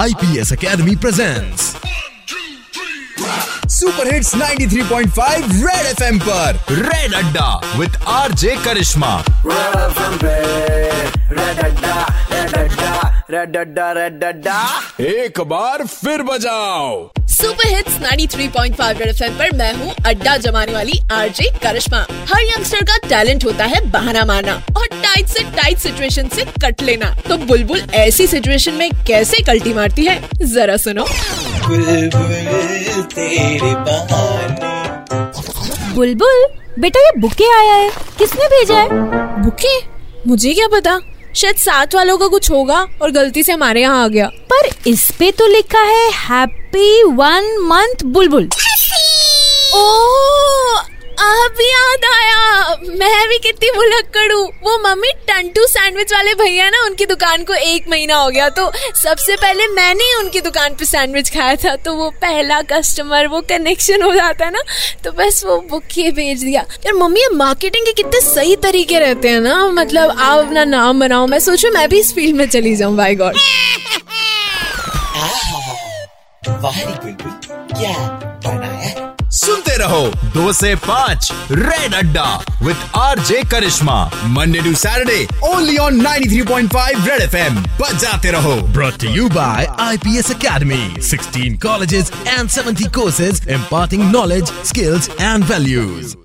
IPS Academy presents super hits 93.5 red FM पर। Red अड्डा with RJ Karishma एक बार फिर बजाओ। सुपर हिट्स 93.5 रेड एफएम पर मैं हूँ अड्डा जमाने वाली आरजे करिश्मा हर यंगस्टर का टैलेंट होता है बहाना मारना और टाइट से टाइट सिचुएशन से कट लेना। तो बुलबुल ऐसी सिचुएशन में कैसे कल्टी मारती है? जरा सुनो। बुलबुल तेरे बुलबुल बेटा ये बुके आया है। किसने भेजा है? बुके? मुझे क्या पता? शायद साथ वालों का कुछ होगा और गलती से हमारे यहाँ आ गया। पर इस पे तो लिखा है हैप्पी वन मंथ बुलबुल. ओ अब याद आया। मैं भी कितनी भुलक्कड़ हूँ वो मम्मी टंटू सैंडविच वाले भैया ना, उनकी दुकान को एक महीना हो गया। तो सबसे पहले मैंने ही उनकी दुकान पे सैंडविच खाया था। तो वो पहला कस्टमर वो कनेक्शन हो जाता है ना। तो बस वो बुके भेज दिया। यार मम्मी मार्केटिंग के कितने सही तरीके रहते हैं ना। मतलब आप अपना नाम बनाओ। मैं सोचू, मैं भी इस फ़ील्ड में चली जाऊँ बाई गॉड वाह क्या बनाया? रहो। दो से पाँच रेड अड्डा with R J Karishma. Monday to Saturday only on 93.5 red FM बजाते रहो। Brought to you by IPS academy 16 colleges and 70 courses imparting knowledge, skills and values